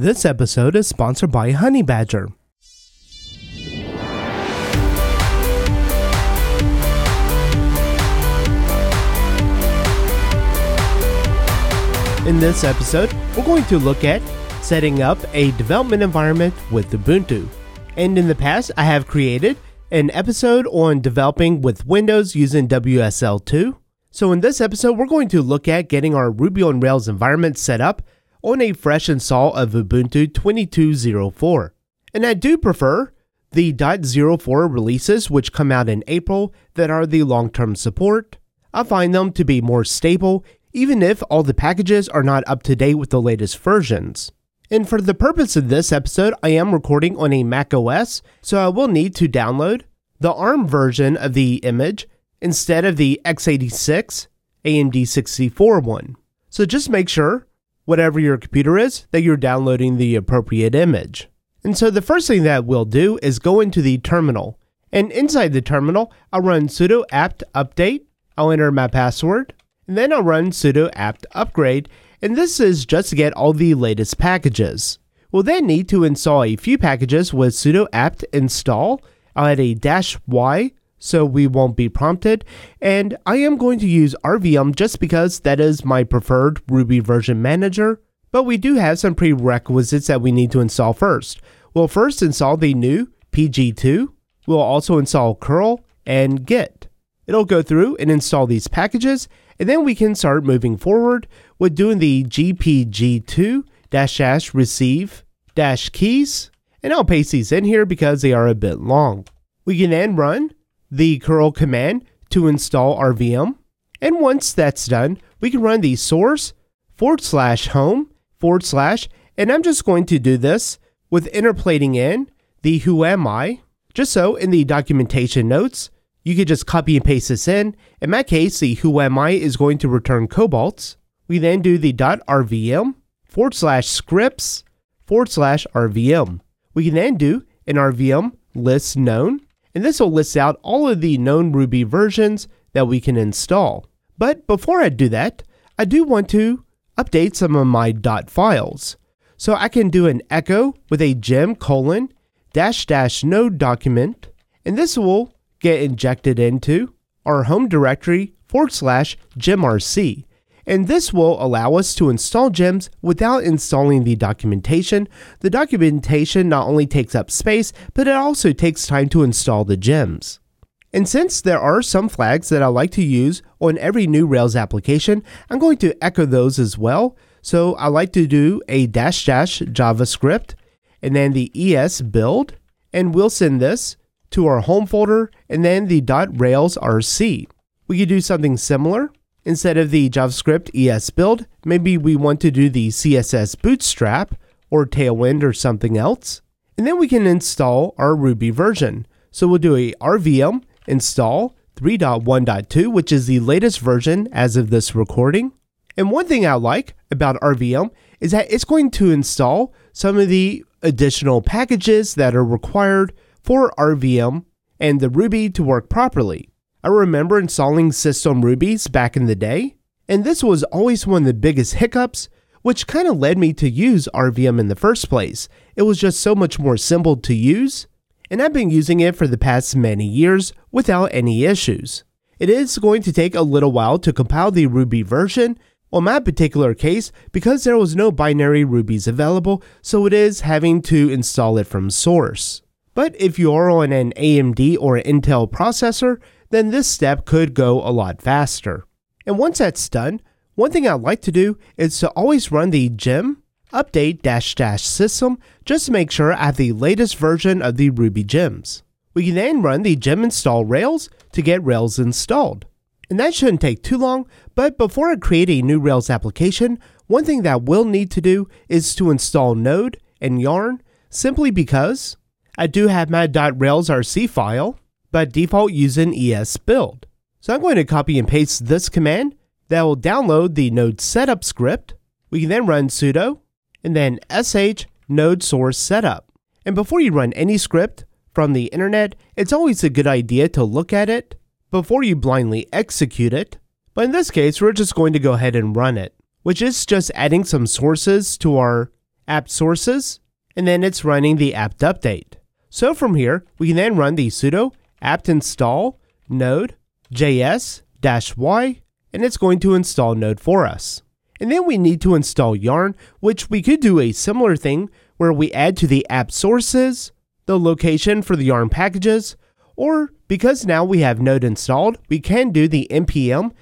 This episode is sponsored by Honey Badger. In this episode, we're going to look at setting up a development environment with Ubuntu. And in the past, I have created an episode on developing with Windows using WSL2. So in this episode, we're going to look at getting our Ruby on Rails environment set up on a fresh install of Ubuntu 22.04. And I do prefer the .04 releases which come out in April that are the long-term support. I find them to be more stable even if all the packages are not up to date with the latest versions. And for the purpose of this episode, I am recording on a Mac OS, so I will need to download the ARM version of the image instead of the x86 AMD 64 one. So just make sure, whatever your computer is, that you're downloading the appropriate image. And so the first thing that we'll do is go into the terminal. And inside the terminal, I'll run sudo apt update, I'll enter my password, and then I'll run sudo apt upgrade, and this is just to get all the latest packages. We'll then need to install a few packages with sudo apt install. I'll add a dash y so we won't be prompted, and I am going to use RVM just because that is my preferred Ruby version manager, but we do have some prerequisites that we need to install first. We'll first install the new PG2, we'll also install curl and git. It'll go through and install these packages, and then we can start moving forward with doing the gpg2 dash dash receive dash keys. And I'll paste these in here because they are a bit long. We can then run the curl command to install RVM. And once that's done, we can run the source forward slash home forward slash, and I'm just going to do this with interpolating in the who am I, just so in the documentation notes, you could just copy and paste this in. In my case, the who am I is going to return cobalt. We then do the dot .rvm forward slash scripts forward slash rvm. We can then do an rvm list known, and this will list out all of the known Ruby versions that we can install. But before I do that, I do want to update some of my dot files. So I can do an echo with a gem colon dash dash no document, and this will get injected into our home directory forward slash gemrc. And this will allow us to install gems without installing the documentation. The documentation not only takes up space, but it also takes time to install the gems. And since there are some flags that I like to use on every new Rails application, I'm going to echo those as well. So I like to do a dash dash JavaScript and then the ES build, and we'll send this to our home folder and then the .rails rc. We could do something similar. Instead of the JavaScript ES build, maybe we want to do the CSS bootstrap or Tailwind or something else. And then we can install our Ruby version. So we'll do a rvm install 3.1.2, which is the latest version as of this recording. And one thing I like about RVM is that it's going to install some of the additional packages that are required for RVM and the Ruby to work properly. I remember installing System Rubies back in the day, and this was always one of the biggest hiccups, which kind of led me to use RVM in the first place. It was just so much more simple to use, and I've been using it for the past many years without any issues. It is going to take a little while to compile the Ruby version, on my particular case, because there was no binary Rubies available, so it is having to install it from source. But if you are on an AMD or Intel processor, then this step could go a lot faster. And once that's done, one thing I like to do is to always run the gem update dash dash system just to make sure I have the latest version of the Ruby gems. We can then run the gem install Rails to get Rails installed. And that shouldn't take too long, but before I create a new Rails application, one thing that we'll need to do is to install Node and Yarn simply because I do have my .railsrc file, but default using ES build. So I'm going to copy and paste this command that will download the node setup script. We can then run sudo and then sh node source setup. And before you run any script from the internet, it's always a good idea to look at it before you blindly execute it. But in this case, we're just going to go ahead and run it, which is just adding some sources to our apt sources, and then it's running the apt update. So from here, we can then run the sudo apt install node js y, and it's going to install node for us. And then we need to install yarn, which we could do a similar thing where we add to the apt sources the location for the yarn packages, or because now we have node installed, we can do the npm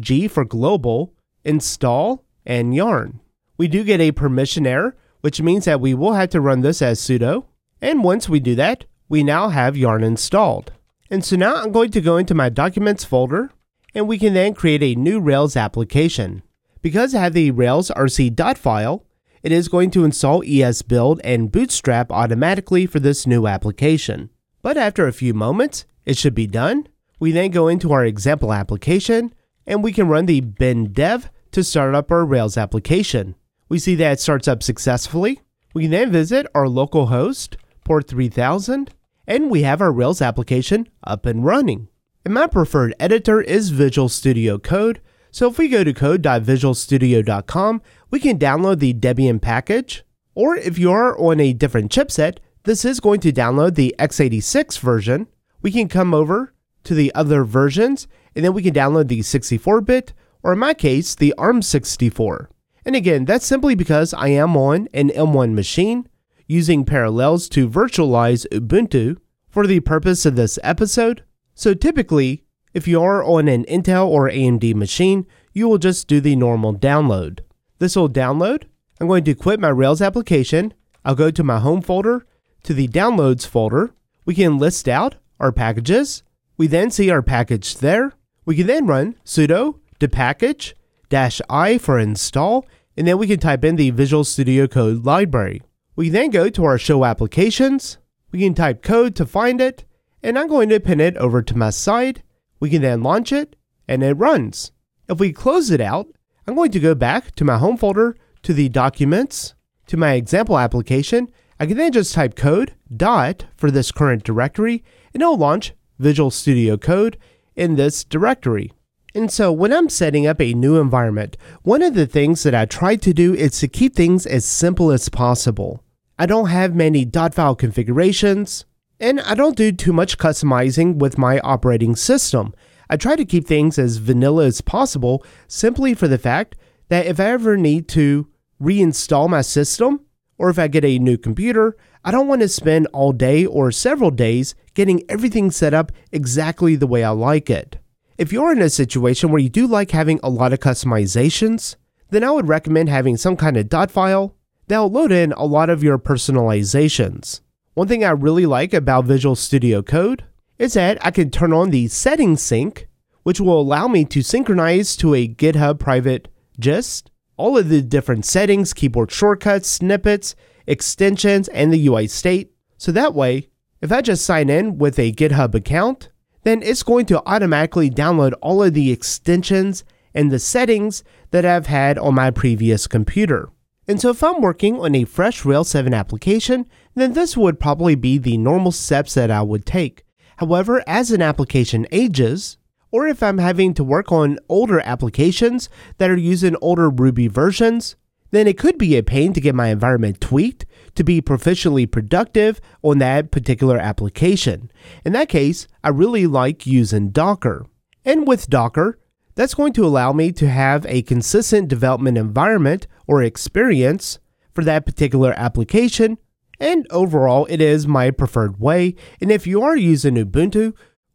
g for global install and yarn. We do get a permission error, which means that we will have to run this as sudo. And once we do that, we now have yarn installed. And so now I'm going to go into my documents folder and we can then create a new Rails application. Because I have the Rails RC file, it is going to install esbuild and bootstrap automatically for this new application. But after a few moments, it should be done. We then go into our example application and we can run the bin dev to start up our Rails application. We see that it starts up successfully. We can then visit our local host, port 3000, and we have our Rails application up and running. And my preferred editor is Visual Studio Code, so if we go to code.visualstudio.com, we can download the Debian package, or if you are on a different chipset, this is going to download the x86 version. We can come over to the other versions, and then we can download the 64-bit, or in my case, the ARM64. And again, that's simply because I am on an M1 machine using Parallels to virtualize Ubuntu for the purpose of this episode. So typically, if you are on an Intel or AMD machine, you will just do the normal download. This will download. I'm going to quit my Rails application. I'll go to my home folder, to the downloads folder. We can list out our packages. We then see our package there. We can then run sudo dpkg dash i for install, and then we can type in the Visual Studio Code library. We then go to our show applications. We can type code to find it, and I'm going to pin it over to my side. We can then launch it, and it runs. If we close it out, I'm going to go back to my home folder, to the documents, to my example application. I can then just type code dot for this current directory, and it'll launch Visual Studio Code in this directory. And so when I'm setting up a new environment, one of the things that I try to do is to keep things as simple as possible. I don't have many dot .file configurations, and I don't do too much customizing with my operating system. I try to keep things as vanilla as possible simply for the fact that if I ever need to reinstall my system, or if I get a new computer, I don't want to spend all day or several days getting everything set up exactly the way I like it. If you're in a situation where you do like having a lot of customizations, then I would recommend having some kind of dot file that'll load in a lot of your personalizations. One thing I really like about Visual Studio Code is that I can turn on the settings sync, which will allow me to synchronize to a GitHub private gist, all of the different settings, keyboard shortcuts, snippets, extensions, and the UI state. So that way, if I just sign in with a GitHub account, then it's going to automatically download all of the extensions and the settings that I've had on my previous computer. And so if I'm working on a fresh Rails 7 application, then this would probably be the normal steps that I would take. However, as an application ages, or if I'm having to work on older applications that are using older Ruby versions, then it could be a pain to get my environment tweaked to be proficiently productive on that particular application. In that case, I really like using Docker. And with Docker, that's going to allow me to have a consistent development environment or experience for that particular application. And overall, it is my preferred way. And if you are using Ubuntu,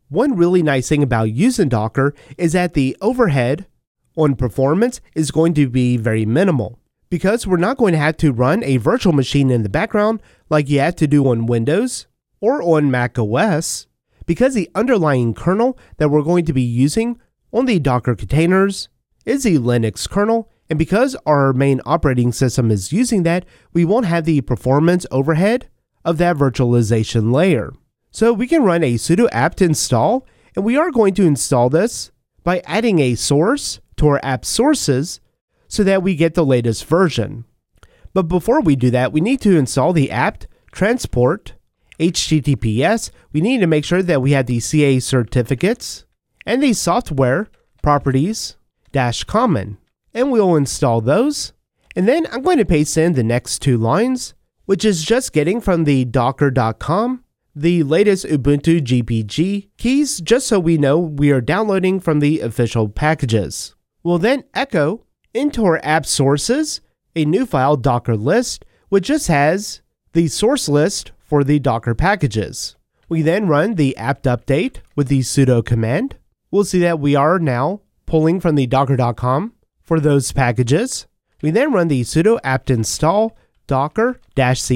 one really nice thing about using Docker is that the overhead on performance is going to be very minimal because we're not going to have to run a virtual machine in the background like you have to do on Windows or on Mac OS, because the underlying kernel that we're going to be using on the Docker containers is the Linux kernel, and because our main operating system is using that, we won't have the performance overhead of that virtualization layer. So we can run a sudo apt install, and we are going to install this by adding a source to our apt sources so that we get the latest version. But before we do that, we need to install the apt transport HTTPS. We need to make sure that we have the CA certificates and the software properties dash common. And we'll install those. And then I'm going to paste in the next two lines, which is just getting from the docker.com the latest Ubuntu GPG keys just so we know we are downloading from the official packages. We'll then echo into our apt sources a new file docker list, which just has the source list for the Docker packages. We then run the apt update with the sudo command. We'll see that we are now pulling from the docker.com for those packages. We then run the sudo apt install docker-ce,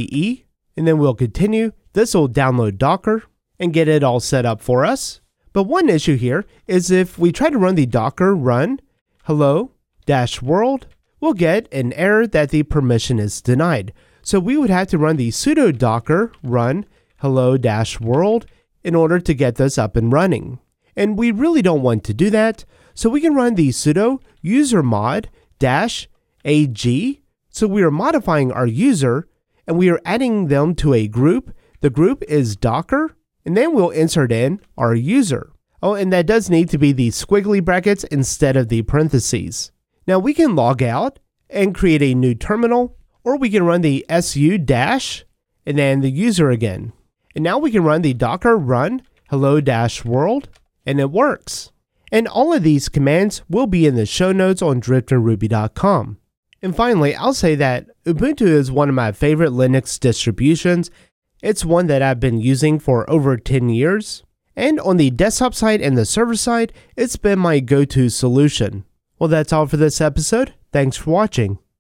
and then we'll continue. This will download Docker and get it all set up for us. But one issue here is if we try to run the docker run hello-world, we'll get an error that the permission is denied. So we would have to run the sudo docker run hello-world in order to get this up and running. And we really don't want to do that, so we can run the sudo usermod dash ag. So we are modifying our user and we are adding them to a group. The group is docker, and then we'll insert in our user. Oh, and that does need to be the squiggly brackets instead of the parentheses. Now we can log out and create a new terminal or we can run the su dash and then the user again. And now we can run the docker run hello dash world and it works. And all of these commands will be in the show notes on driftingruby.com. And finally, I'll say that Ubuntu is one of my favorite Linux distributions. It's one that I've been using for over 10 years. And on the desktop side and the server side, it's been my go to solution. Well, that's all for this episode. Thanks for watching.